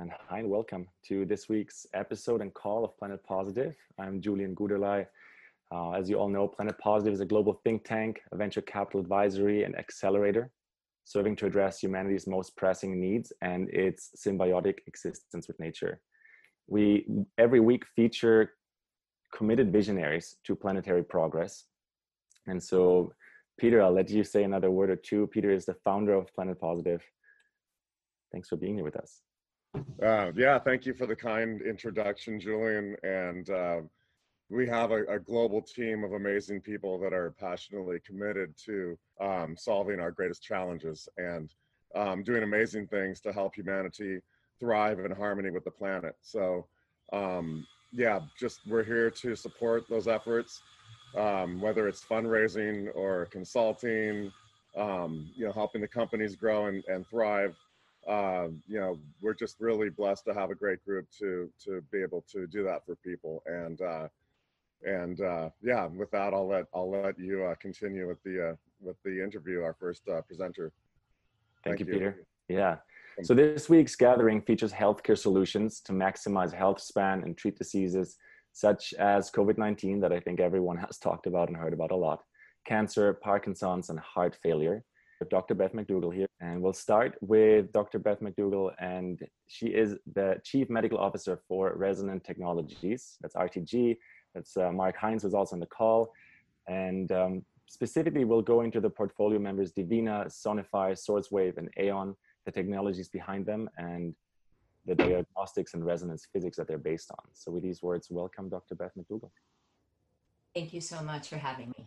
and hi and welcome to this week's episode and call of Planet Positive. I'm Julian Guderlei. Uh, as you all know, Planet Positive is a global think tank, a venture capital advisory and accelerator, serving to address humanity's most pressing needs and its symbiotic existence with nature. We every week feature committed visionaries to planetary progress. And so, Peter, I'll let you say another word or two. Peter is the founder of Planet Positive. Thanks for being here with us. Uh, yeah, thank you for the kind introduction, Julian. And uh, we have a, a, global team of amazing people that are passionately committed to um, solving our greatest challenges and um, doing amazing things to help humanity thrive in harmony with the planet. So, um, yeah, just we're here to support those efforts, um, whether it's fundraising or consulting, um, you know, helping the companies grow and, and thrive uh, you know, we're just really blessed to have a great group to to be able to do that for people. And uh, and uh, yeah, with that, I'll let I'll let you uh, continue with the uh, with the interview. Our first uh, presenter. Thank, Thank you, you, Peter. Yeah. So this week's gathering features healthcare solutions to maximize health span and treat diseases such as COVID-19 that I think everyone has talked about and heard about a lot, cancer, Parkinson's, and heart failure. Dr. Beth McDougall here, and we'll start with Dr. Beth McDougall, and she is the Chief Medical Officer for Resonant Technologies. That's RTG. That's uh, Mark Hines was also on the call, and um, specifically we'll go into the portfolio members Divina, Sonify, SourceWave, and Aeon, the technologies behind them, and the diagnostics and resonance physics that they're based on. So with these words, welcome Dr. Beth McDougall. Thank you so much for having me.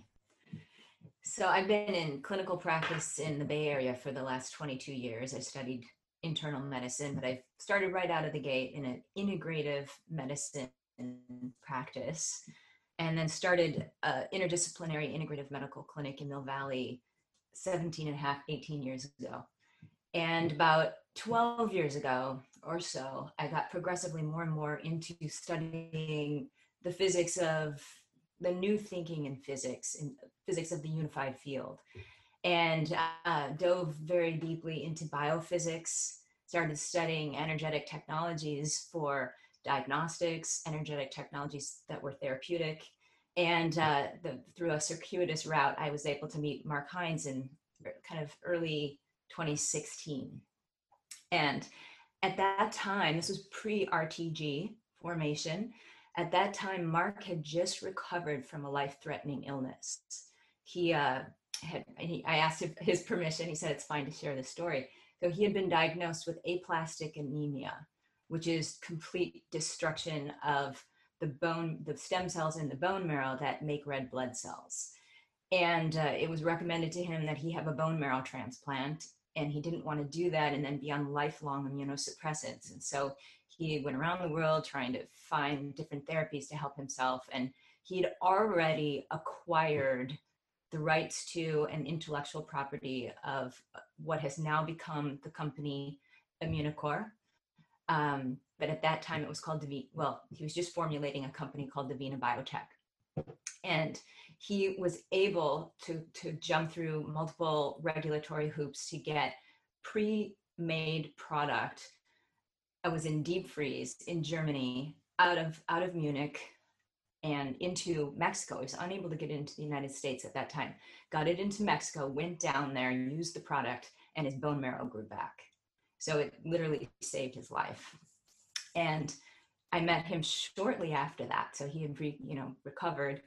So I've been in clinical practice in the Bay Area for the last 22 years. I studied internal medicine, but I started right out of the gate in an integrative medicine practice and then started an interdisciplinary integrative medical clinic in Mill Valley 17 and a half, 18 years ago. And about 12 years ago or so, I got progressively more and more into studying the physics of the new thinking in physics, in physics of the unified field, and uh, dove very deeply into biophysics, started studying energetic technologies for diagnostics, energetic technologies that were therapeutic. And uh, the, through a circuitous route, I was able to meet Mark Hines in kind of early 2016. And at that time, this was pre RTG formation. At that time, Mark had just recovered from a life threatening illness. He uh, had, he, I asked his permission. He said it's fine to share the story. So he had been diagnosed with aplastic anemia, which is complete destruction of the bone, the stem cells in the bone marrow that make red blood cells. And uh, it was recommended to him that he have a bone marrow transplant. And he didn't want to do that and then be on lifelong immunosuppressants. And so he went around the world trying to find different therapies to help himself. And he'd already acquired the rights to and intellectual property of what has now become the company Immunocore. Um, but at that time it was called Divina, well, he was just formulating a company called Divina Biotech. And he was able to, to jump through multiple regulatory hoops to get pre-made product I was in deep freeze in Germany, out of out of Munich, and into Mexico. I was unable to get into the United States at that time. Got it into Mexico, went down there, used the product, and his bone marrow grew back. So it literally saved his life. And I met him shortly after that. So he had, re, you know, recovered,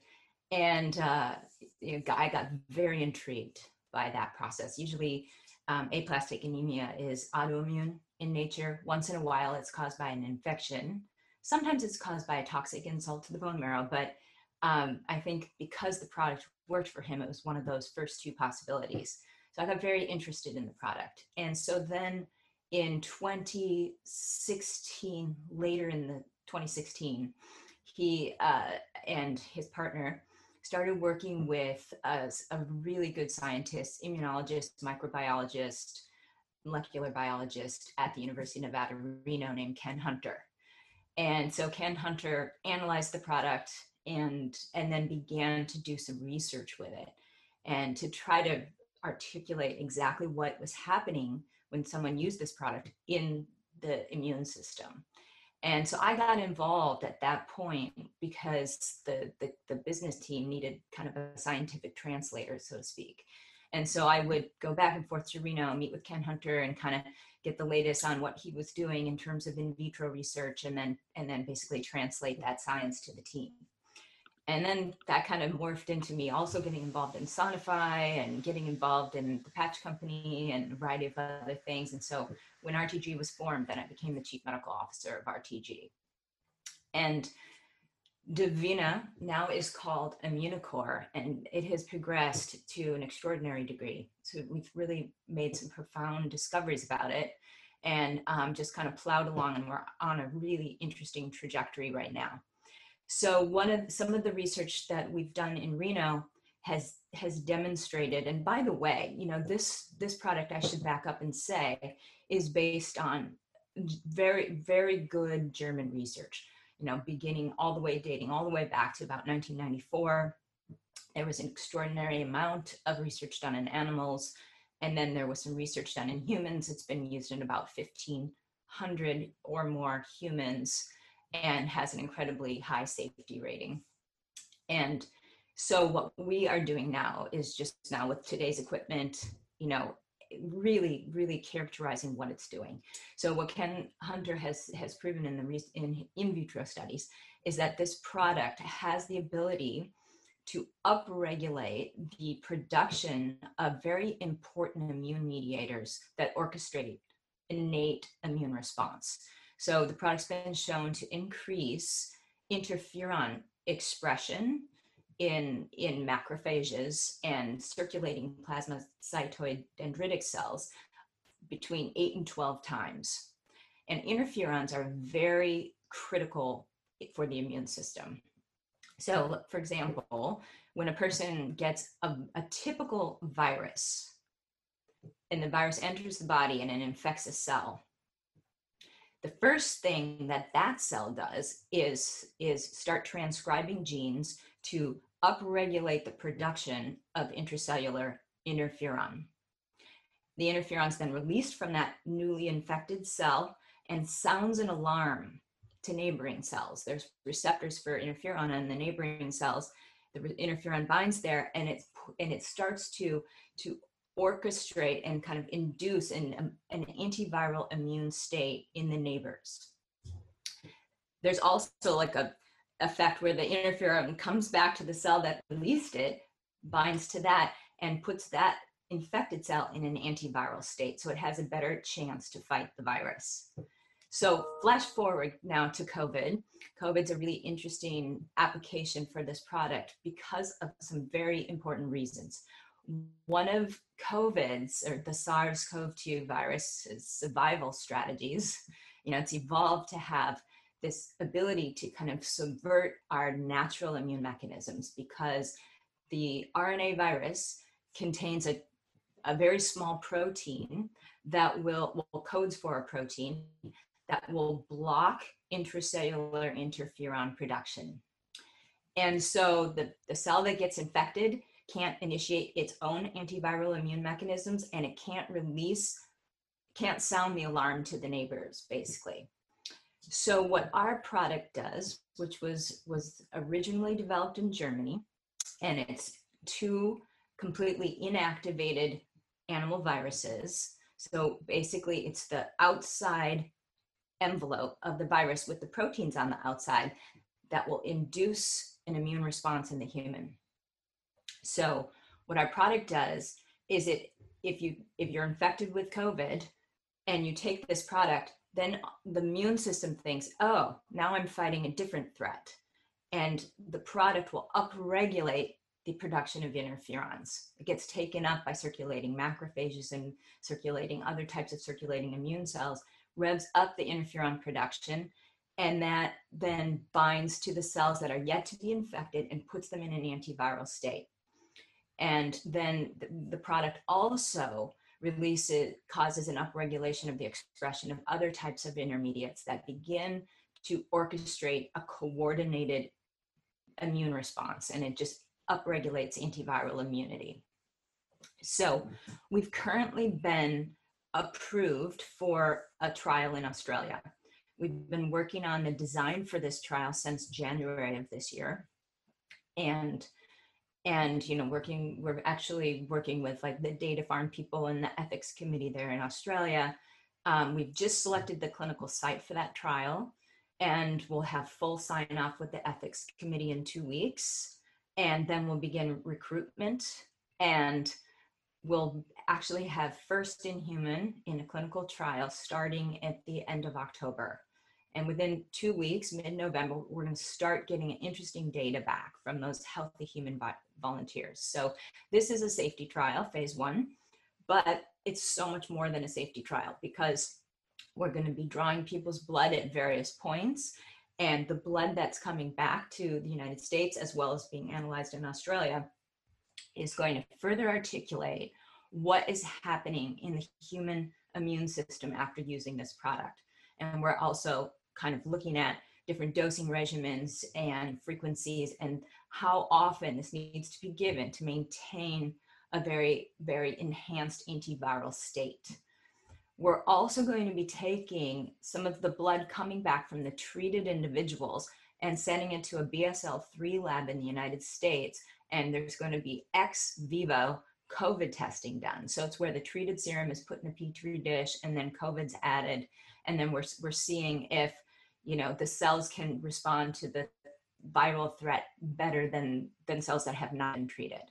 and uh, you know, I got very intrigued by that process. Usually, um, aplastic anemia is autoimmune in nature. Once in a while, it's caused by an infection. Sometimes it's caused by a toxic insult to the bone marrow, but um, I think because the product worked for him, it was one of those first two possibilities. So I got very interested in the product. And so then in 2016, later in the 2016, he uh, and his partner started working with a, a really good scientist, immunologist, microbiologist, molecular biologist at the University of Nevada, Reno, named Ken Hunter. And so Ken Hunter analyzed the product and and then began to do some research with it and to try to articulate exactly what was happening when someone used this product in the immune system. And so I got involved at that point because the, the, the business team needed kind of a scientific translator, so to speak. And so I would go back and forth to Reno, meet with Ken Hunter, and kind of get the latest on what he was doing in terms of in vitro research, and then and then basically translate that science to the team and then that kind of morphed into me also getting involved in Sonify and getting involved in the patch company and a variety of other things. And so when RTG was formed, then I became the chief medical officer of RTG. And Divina now is called Immunocore, and it has progressed to an extraordinary degree. So we've really made some profound discoveries about it and um, just kind of plowed along, and we're on a really interesting trajectory right now. So one of some of the research that we've done in Reno has has demonstrated and by the way you know this this product i should back up and say is based on very very good german research you know beginning all the way dating all the way back to about 1994 there was an extraordinary amount of research done in animals and then there was some research done in humans it's been used in about 1500 or more humans and has an incredibly high safety rating. And so what we are doing now is just now with today's equipment, you know, really, really characterizing what it's doing. So what Ken Hunter has has proven in the in in vitro studies is that this product has the ability to upregulate the production of very important immune mediators that orchestrate innate immune response. So the product's been shown to increase interferon expression in, in macrophages and circulating plasmacytoid dendritic cells between 8 and 12 times. And interferons are very critical for the immune system. So, for example, when a person gets a, a typical virus and the virus enters the body and it infects a cell, the first thing that that cell does is is start transcribing genes to upregulate the production of intracellular interferon. The interferon is then released from that newly infected cell and sounds an alarm to neighboring cells. There's receptors for interferon in the neighboring cells. The interferon binds there and it and it starts to to orchestrate and kind of induce an, um, an antiviral immune state in the neighbors. There's also like a effect where the interferon comes back to the cell that released it, binds to that, and puts that infected cell in an antiviral state. So it has a better chance to fight the virus. So flash forward now to COVID. COVID's a really interesting application for this product because of some very important reasons one of COVID's or the SARS CoV 2 virus's survival strategies, you know, it's evolved to have this ability to kind of subvert our natural immune mechanisms because the RNA virus contains a, a very small protein that will, well, codes for a protein that will block intracellular interferon production. And so the, the cell that gets infected can't initiate its own antiviral immune mechanisms and it can't release, can't sound the alarm to the neighbors, basically. So what our product does, which was was originally developed in Germany, and it's two completely inactivated animal viruses. So basically, it's the outside envelope of the virus with the proteins on the outside that will induce an immune response in the human. So what our product does is it if you if you're infected with COVID and you take this product, then the immune system thinks, oh, now I'm fighting a different threat. And the product will upregulate the production of interferons. It gets taken up by circulating macrophages and circulating other types of circulating immune cells, revs up the interferon production, and that then binds to the cells that are yet to be infected and puts them in an antiviral state. And then the, product also releases, causes an upregulation of the expression of other types of intermediates that begin to orchestrate a coordinated immune response. And it just upregulates antiviral immunity. So we've currently been approved for a trial in Australia. We've been working on the design for this trial since January of this year. And and you know working we're actually working with like the data farm people and the ethics committee there in australia. Um, we've just selected the clinical site for that trial and we'll have full sign off with the ethics committee in two weeks and then we'll begin recruitment and we'll actually have first in human in a clinical trial starting at the end of october and within two weeks, mid November, we're going to start getting interesting data back from those healthy human volunteers. So, this is a safety trial, phase one, but it's so much more than a safety trial because we're going to be drawing people's blood at various points. And the blood that's coming back to the United States, as well as being analyzed in Australia, is going to further articulate what is happening in the human immune system after using this product. And we're also kind of looking at different dosing regimens and frequencies and how often this needs to be given to maintain a very, very enhanced antiviral state. We're also going to be taking some of the blood coming back from the treated individuals and sending it to a BSL 3 lab in the United States. And there's going to be ex vivo COVID testing done. So it's where the treated serum is put in a petri dish and then COVID's added. And then we're, we're seeing if you know the cells can respond to the viral threat better than than cells that have not been treated.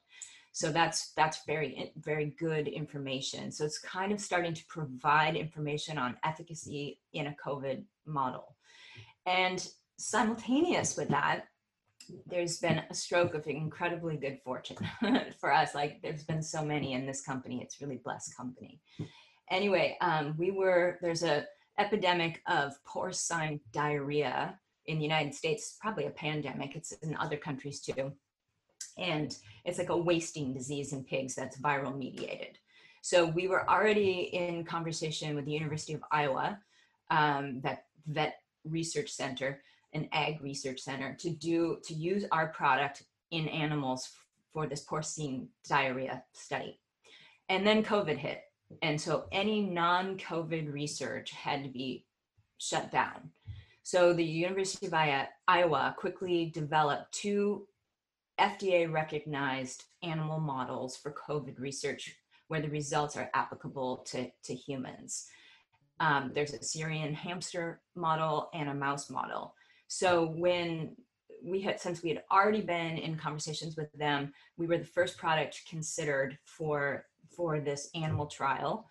So that's that's very very good information. So it's kind of starting to provide information on efficacy in a covid model. And simultaneous with that there's been a stroke of incredibly good fortune for us. Like there's been so many in this company. It's really blessed company. Anyway um, we were there's a epidemic of porcine diarrhea in the United States, probably a pandemic. It's in other countries too. And it's like a wasting disease in pigs that's viral mediated. So we were already in conversation with the University of Iowa, um, that vet research center, an ag research center, to do to use our product in animals for this porcine diarrhea study. And then COVID hit. And so any non COVID research had to be shut down. So the University of Iowa quickly developed two FDA recognized animal models for COVID research where the results are applicable to, to humans. Um, there's a Syrian hamster model and a mouse model. So when we had, since we had already been in conversations with them, we were the first product considered for for this animal trial.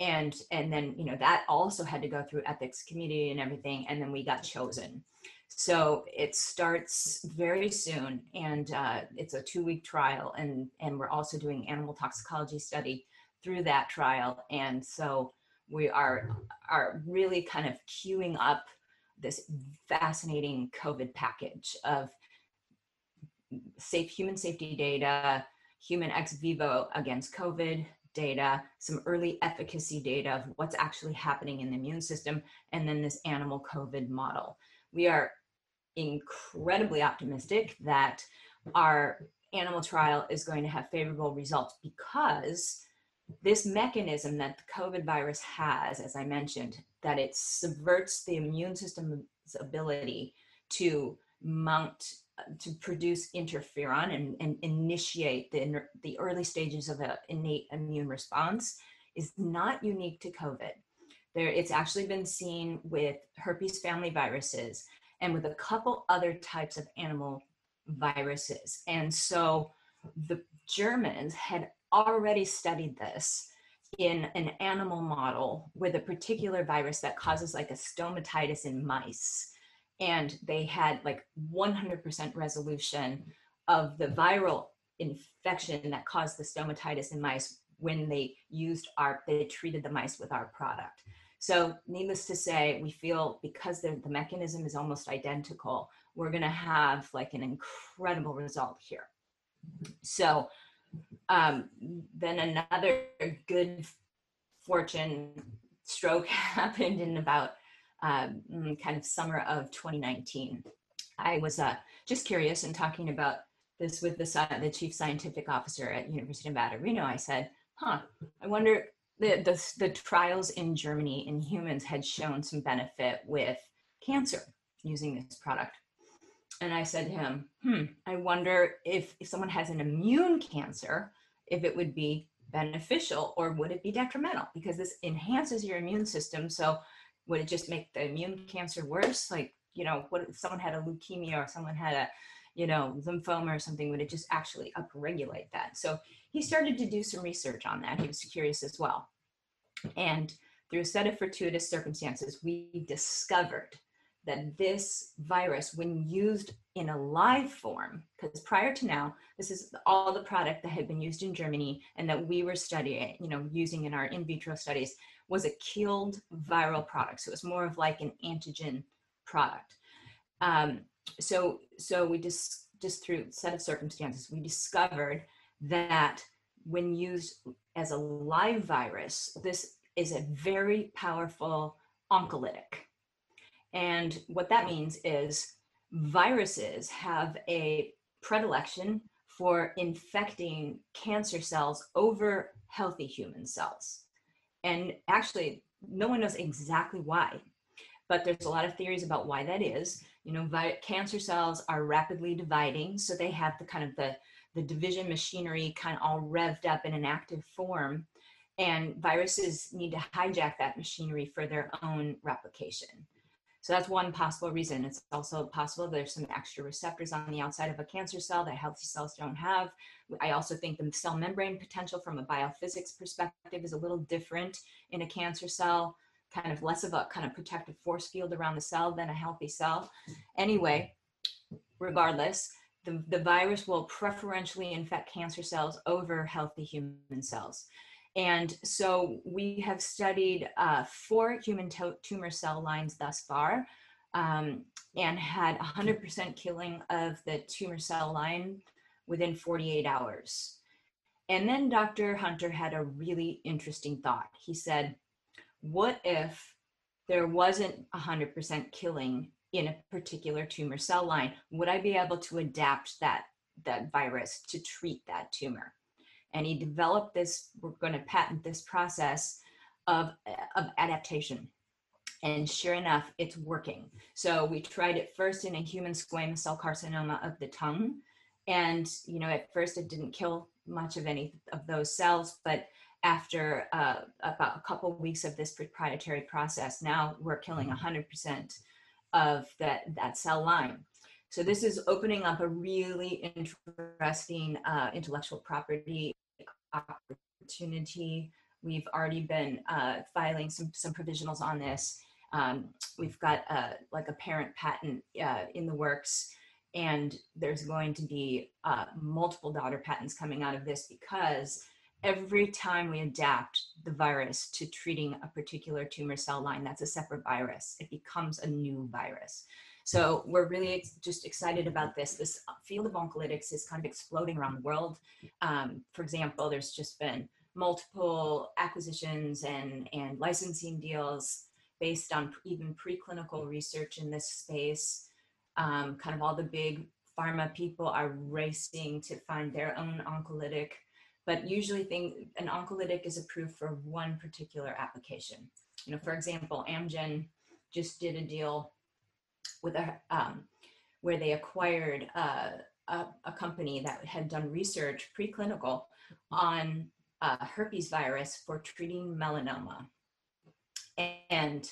And and then you know that also had to go through ethics committee and everything and then we got chosen. So it starts very soon and uh, it's a two week trial and and we're also doing animal toxicology study through that trial. And so we are are really kind of queuing up this fascinating covid package of safe human safety data human ex vivo against COVID data, some early efficacy data of what's actually happening in the immune system, and then this animal COVID model. We are incredibly optimistic that our animal trial is going to have favorable results because this mechanism that the COVID virus has, as I mentioned, that it subverts the immune system's ability to mount to produce interferon and, and initiate the, the early stages of an innate immune response is not unique to COVID. There, it's actually been seen with herpes family viruses and with a couple other types of animal viruses. And so the Germans had already studied this in an animal model with a particular virus that causes like a stomatitis in mice and they had like 100% resolution of the viral infection that caused the stomatitis in mice when they used our they treated the mice with our product. So needless to say we feel because the, the mechanism is almost identical we're going to have like an incredible result here. So um, then another good fortune stroke happened in about um, mm, kind of summer of 2019. I was uh, just curious and talking about this with the, the chief scientific officer at University of Nevada, Reno. I said, huh, I wonder the, the, the trials in Germany in humans had shown some benefit with cancer using this product. And I said to him, hmm, I wonder if, if someone has an immune cancer, if it would be beneficial or would it be detrimental? Because this enhances your immune system. So would it just make the immune cancer worse? Like, you know, what if someone had a leukemia or someone had a, you know, lymphoma or something, would it just actually upregulate that? So he started to do some research on that. He was curious as well. And through a set of fortuitous circumstances, we discovered that this virus, when used in a live form, because prior to now, this is all the product that had been used in Germany and that we were studying, you know, using in our in vitro studies, was a killed viral product. So it was more of like an antigen product. Um, so, so we just just through set of circumstances, we discovered that when used as a live virus, this is a very powerful oncolytic. And what that means is viruses have a predilection for infecting cancer cells over healthy human cells. And actually, no one knows exactly why, but there's a lot of theories about why that is. You know, vi- cancer cells are rapidly dividing, so they have the kind of the the division machinery kind of all revved up in an active form. And viruses need to hijack that machinery for their own replication. So that's one possible reason. It's also possible there's some extra receptors on the outside of a cancer cell that healthy cells don't have. I also think the cell membrane potential from a biophysics perspective is a little different in a cancer cell, kind of less of a kind of protective force field around the cell than a healthy cell. Anyway, regardless, the, the virus will preferentially infect cancer cells over healthy human cells. And so we have studied uh, four human to- tumor cell lines thus far um, and had 100% killing of the tumor cell line within 48 hours. And then Dr. Hunter had a really interesting thought. He said, What if there wasn't 100% killing in a particular tumor cell line? Would I be able to adapt that, that virus to treat that tumor? And he developed this we're going to patent this process of, of adaptation. And sure enough it's working. So we tried it first in a human squamous cell carcinoma of the tongue. And you know at first it didn't kill much of any of those cells but after uh, about a couple of weeks of this proprietary process now we're killing 100% of that that cell line so this is opening up a really interesting uh, intellectual property opportunity. We've already been uh, filing some, some provisionals on this. Um, we've got uh, like a parent patent uh, in the works and there's going to be uh, multiple daughter patents coming out of this because every time we adapt the virus to treating a particular tumor cell line, that's a separate virus. It becomes a new virus. So we're really just excited about this. This field of oncolytics is kind of exploding around the world. Um, for example, there's just been multiple acquisitions and, and licensing deals based on even preclinical research in this space. Um, kind of all the big pharma people are racing to find their own oncolytic, but usually thing, an oncolytic is approved for one particular application. You know, for example, Amgen just did a deal with a um, where they acquired uh, a, a, company that had done research preclinical on uh, herpes virus for treating melanoma, and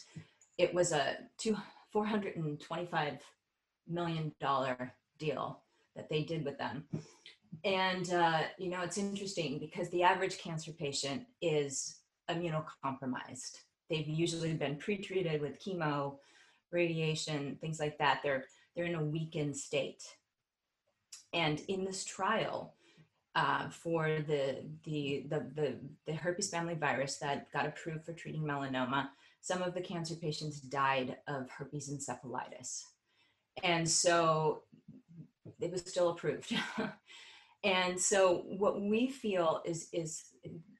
it was a two four hundred and twenty five million dollar deal that they did with them. And uh, you know, it's interesting because the average cancer patient is immunocompromised. They've usually been pre-treated with chemo radiation, things like that, they're they're in a weakened state. And in this trial, uh, for the, the, the, the, the herpes family virus that got approved for treating melanoma, some of the cancer patients died of herpes encephalitis. And so it was still approved. and so what we feel is, is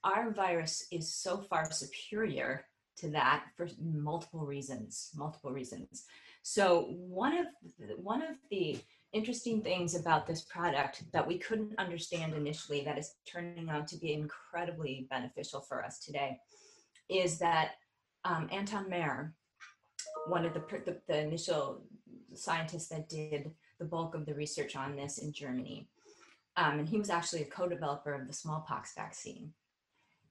our virus is so far superior to that for multiple reasons multiple reasons so one of the, one of the interesting things about this product that we couldn't understand initially that is turning out to be incredibly beneficial for us today is that um, Anton Mayer, one of the, the, the initial scientists that did the bulk of the research on this in Germany, um, and he was actually a co-developer of the smallpox vaccine.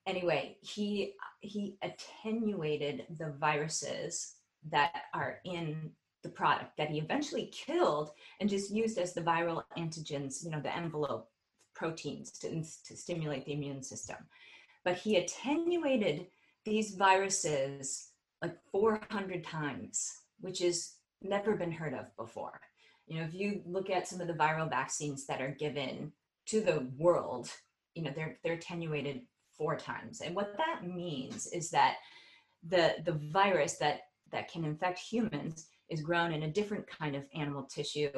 Anyway, he he attenuated the viruses that are in the product that he eventually killed and just used as the viral antigens, you know, the envelope proteins to, to stimulate the immune system. But he attenuated these viruses like 400 times, which has never been heard of before. You know, if you look at some of the viral vaccines that are given to the world, you know, they're they're attenuated four times. And what that means is that the the virus that that can infect humans is grown in a different kind of animal tissue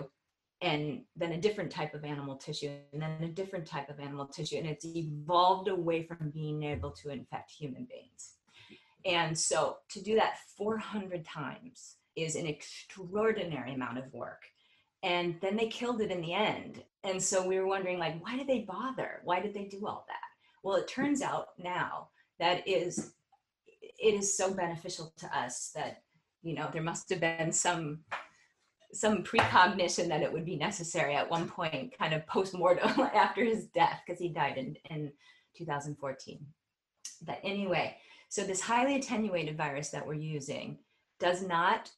and then a different type of animal tissue and then a different type of animal tissue. And it's evolved away from being able to infect human beings. And so to do that 400 times is an extraordinary amount of work. And then they killed it in the end. And so we were wondering like why did they bother? Why did they do all that well it turns out now that is it is so beneficial to us that you know there must have been some some precognition that it would be necessary at one point kind of post-mortem after his death because he died in, in 2014 but anyway so this highly attenuated virus that we're using does not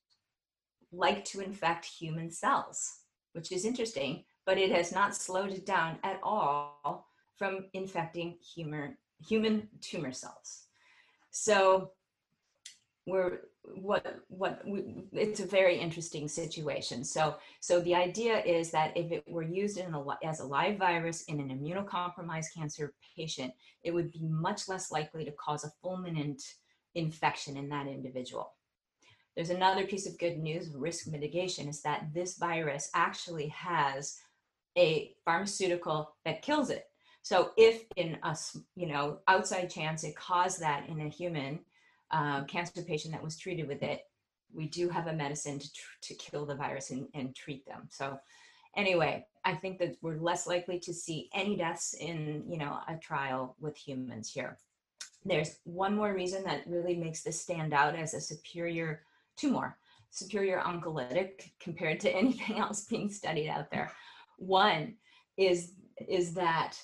like to infect human cells which is interesting but it has not slowed it down at all from infecting human human tumor cells. So we're what what we, it's a very interesting situation. So so the idea is that if it were used in a, as a live virus in an immunocompromised cancer patient it would be much less likely to cause a fulminant infection in that individual. There's another piece of good news risk mitigation is that this virus actually has a pharmaceutical that kills it so if in a you know outside chance it caused that in a human uh, cancer patient that was treated with it, we do have a medicine to, to kill the virus and, and treat them. So anyway, I think that we're less likely to see any deaths in, you know, a trial with humans here. There's one more reason that really makes this stand out as a superior tumor, superior oncolytic compared to anything else being studied out there. One is is that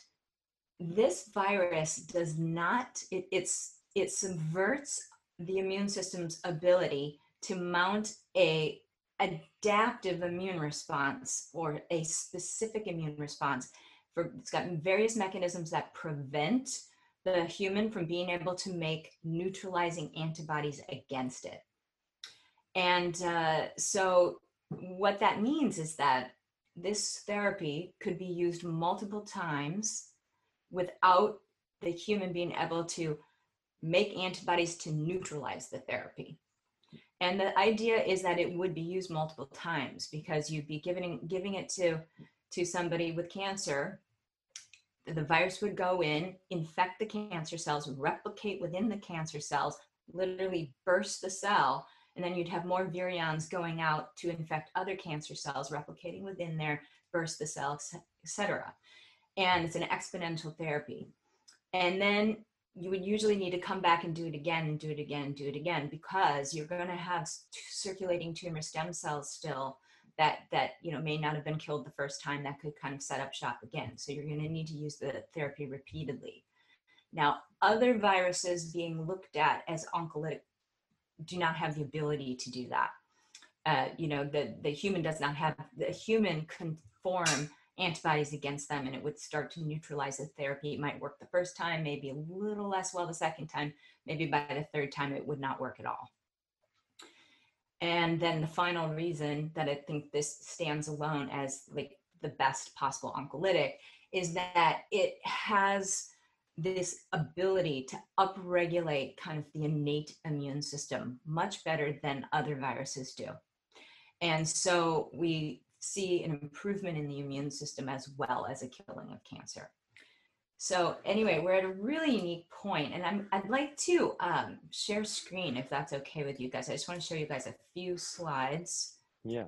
this virus does not it, it's it subverts the immune system's ability to mount a adaptive immune response or a specific immune response for it's got various mechanisms that prevent the human from being able to make neutralizing antibodies against it. And uh, so what that means is that this therapy could be used multiple times without the human being able to make antibodies to neutralize the therapy. And the idea is that it would be used multiple times because you'd be giving giving it to to somebody with cancer. The virus would go in, infect the cancer cells, replicate within the cancer cells, literally burst the cell, and then you'd have more virions going out to infect other cancer cells, replicating within there, burst the cell, etc. And it's an exponential therapy. And then you would usually need to come back and do it again and do it again do it again because you're going to have circulating tumor stem cells still that that you know may not have been killed the first time that could kind of set up shop again. So you're going to need to use the therapy repeatedly. Now other viruses being looked at as oncolytic do not have the ability to do that. Uh, you know the the human does not have the human conform antibodies against them and it would start to neutralize the therapy. It might work the first time, maybe a little less well the second time, maybe by the third time it would not work at all. And then the final reason that I think this stands alone as like the best possible oncolytic is that it has this ability to upregulate kind of the innate immune system much better than other viruses do. And so we see an improvement in the immune system as well as a killing of cancer. So anyway, we're at a really unique point, and I'm, I'd like to um, share screen if that's okay with you guys. I just want to show you guys a few slides. Yeah.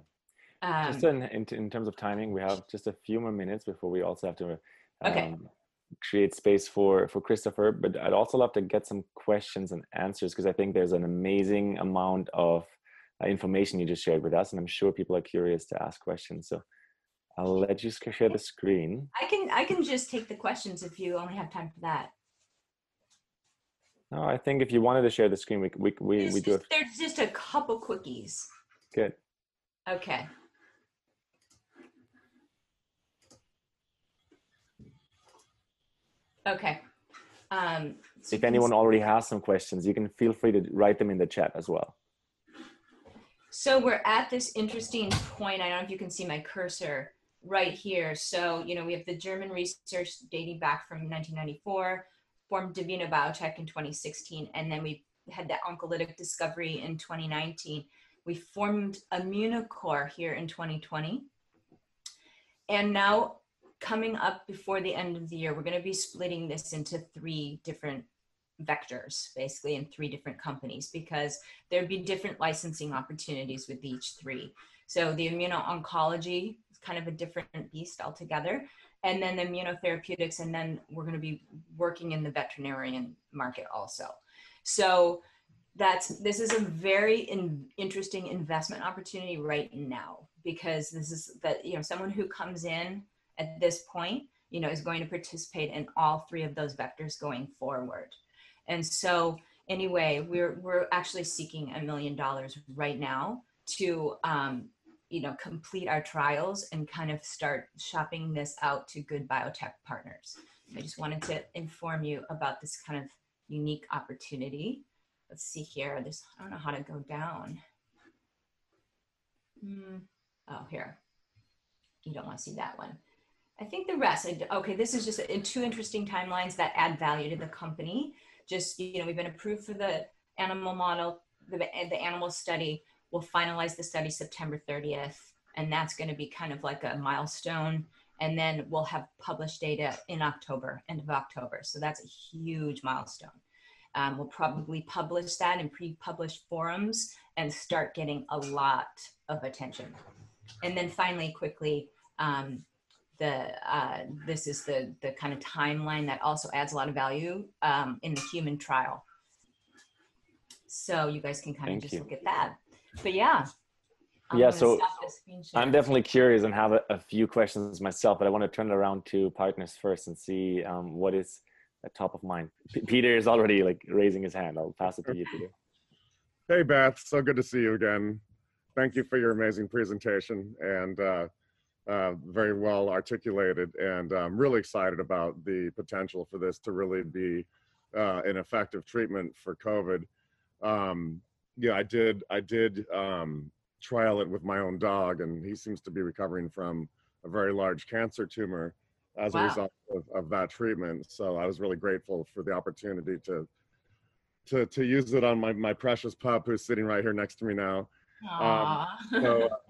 Um, just in, in, in, terms of timing, we have just a few more minutes before we also have to um, okay. create space for for Christopher, but I'd also love to get some questions and answers because I think there's an amazing amount of information you just shared with us, and I'm sure people are curious to ask questions. So I'll let you share the screen. I can I can just take the questions if you only have time for that. No, I think if you wanted to share the screen, we we we, we do. Just, there's just a couple quickies. Good. Okay. Okay. Um, so if anyone already has some questions, you can feel free to write them in the chat as well. So we're at this interesting point. I don't know if you can see my cursor right here. So, you know, we have the German research dating back from 1994, formed Divino Biotech in 2016, and then we had the oncolytic discovery in 2019. We formed Immunocore here in 2020. And now coming up before the end of the year, we're going to be splitting this into three different vectors, basically, in three different companies, because there'd be different licensing opportunities with each three. So the immuno-oncology is kind of a different beast altogether. And then the immunotherapeutics, and then we're going to be working in the veterinarian market also. So that's this is a very in, interesting investment opportunity right now because this is that you know someone who comes in at this point, you know, is going to participate in all three of those vectors going forward. And so anyway, we're, we're actually seeking a million dollars right now to, um, you know, complete our trials and kind of start shopping this out to good biotech partners. I just wanted to inform you about this kind of unique opportunity. Let's see here. This I don't know how to go down. Mm. Oh, here. You don't want to see that one. I think the rest, okay, this is just in two interesting timelines that add value to the company. Just, you know, we've been approved for the animal model, the, the animal study. We'll finalize the study September 30th, and that's going to be kind of like a milestone. And then we'll have published data in October, end of October. So that's a huge milestone. Um, we'll probably publish that in pre-published forums and start getting a lot of attention. And then finally, quickly, um, the uh, this is the the kind of timeline that also adds a lot of value um, in the human trial. So you guys can kind Thank of just you. look at that. But yeah. I'm yeah, so I'm definitely curious and have a, a, few questions myself, but I want to turn it around to partners first and see um, what is at top of mind. P Peter is already like raising his hand. I'll pass it to you, Peter. Hey, Beth. So good to see you again. Thank you for your amazing presentation. And uh, uh, very well articulated, and I'm really excited about the potential for this to really be uh, an effective treatment for COVID. Um, yeah, I did. I did um, trial it with my own dog, and he seems to be recovering from a very large cancer tumor as wow. a result of, of that treatment. So I was really grateful for the opportunity to to to use it on my my precious pup who's sitting right here next to me now. Um, so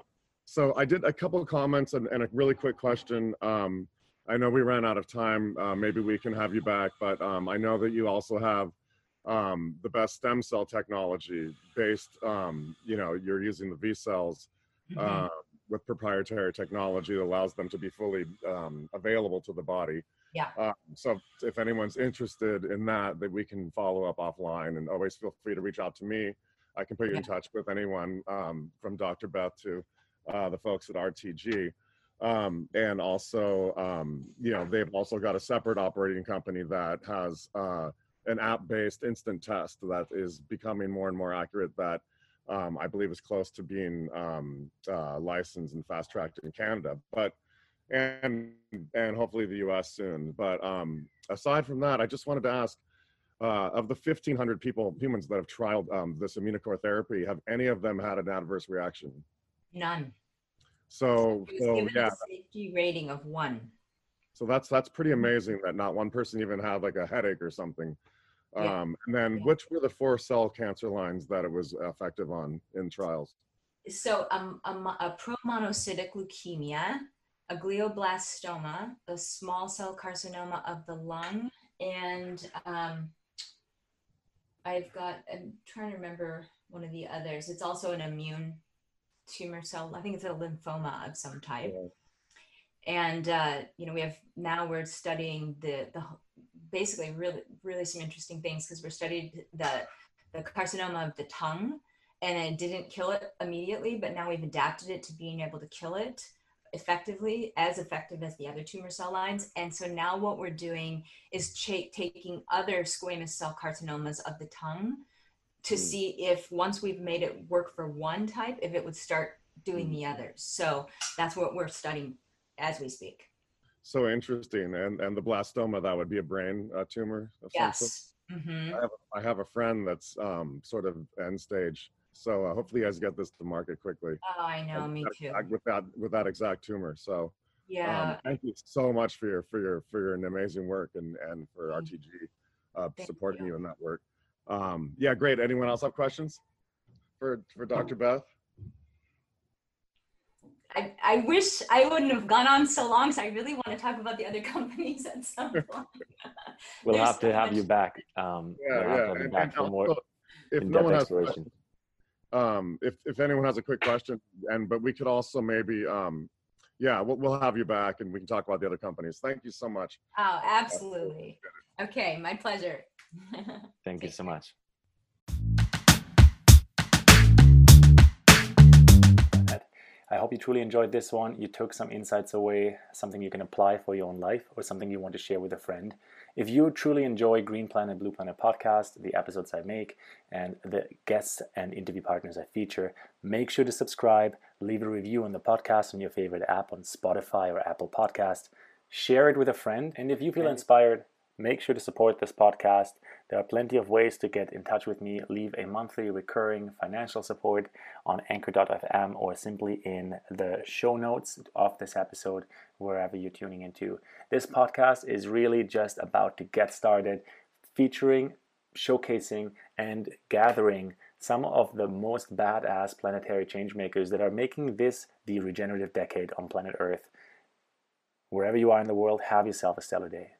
so I did a couple of comments and, and, a really quick question. Um, I know we ran out of time. Uh, maybe we can have you back, but um, I know that you also have um, the best stem cell technology based, um, you know, you're using the V cells mm-hmm. uh, with proprietary technology that allows them to be fully um, available to the body. Yeah. Uh, so if anyone's interested in that, that we can follow up offline and always feel free to reach out to me. I can put you yeah. in touch with anyone um, from Dr. Beth to uh, the folks at RTG. Um, and also, um, you know, they've also got a separate operating company that has uh, an app-based instant test that is becoming more and more accurate. That um, I believe is close to being um, uh, licensed and fast-tracked in Canada, but and and hopefully the U.S. soon. But um, aside from that, I just wanted to ask. Uh, of the 1,500 people, humans that have trialed um, this Immunocore therapy, have any of them had an adverse reaction? None. So, so yeah. safety rating of one. So that's that's pretty amazing that not one person even had like a headache or something. Yeah. Um, and then yeah. which were the four cell cancer lines that it was effective on in trials? So um, a, a promonocytic leukemia, a glioblastoma, a small cell carcinoma of the lung, and um, I've got, I'm trying to remember one of the others. It's also an immune tumor cell. I think it's a lymphoma of some type. Yeah. and uh, you know we have now we're studying the the basically really really some interesting things because we're studied the the carcinoma of the tongue and it didn't kill it immediately but now we've adapted it to being able to kill it effectively as effective as the other tumor cell lines and so now what we're doing is ch- taking other squamous cell carcinomas of the tongue to mm. see if once we've made it work for one type if it would start doing mm. the others so that's what we're studying as we speak so interesting and and the blastoma that would be a brain uh, tumor yes mm-hmm. I, have, I have a friend that's um, sort of end stage so uh, hopefully you guys get this to market quickly. Oh, I know, me too. With that with that exact tumor. So um, yeah, um, thank you so much for your for your for your amazing work and and for RTG uh, supporting you. you. in that work. Um, yeah, great. Anyone else have questions for for Dr. Beth? I, I wish I wouldn't have gone on so long, so I really want to talk about the other companies at some point. we'll have to so have much... you back. Um, yeah, we'll yeah. and, back and for more if no one has um, if if anyone has a quick question, and but we could also maybe um, yeah, we'll, we'll have you back and we can talk about the other companies. Thank you so much. Oh, absolutely. Okay, my pleasure. Thank you so much. I hope you truly enjoyed this one. You took some insights away, something you can apply for your own life, or something you want to share with a friend. If you truly enjoy Green Planet, Blue Planet podcast, the episodes I make, and the guests and interview partners I feature, make sure to subscribe, leave a review on the podcast on your favorite app on Spotify or Apple Podcast, share it with a friend, and if you feel inspired, Make sure to support this podcast. There are plenty of ways to get in touch with me. Leave a monthly recurring financial support on anchor.fm or simply in the show notes of this episode, wherever you're tuning into. This podcast is really just about to get started, featuring, showcasing, and gathering some of the most badass planetary changemakers that are making this the regenerative decade on planet Earth. Wherever you are in the world, have yourself a stellar day.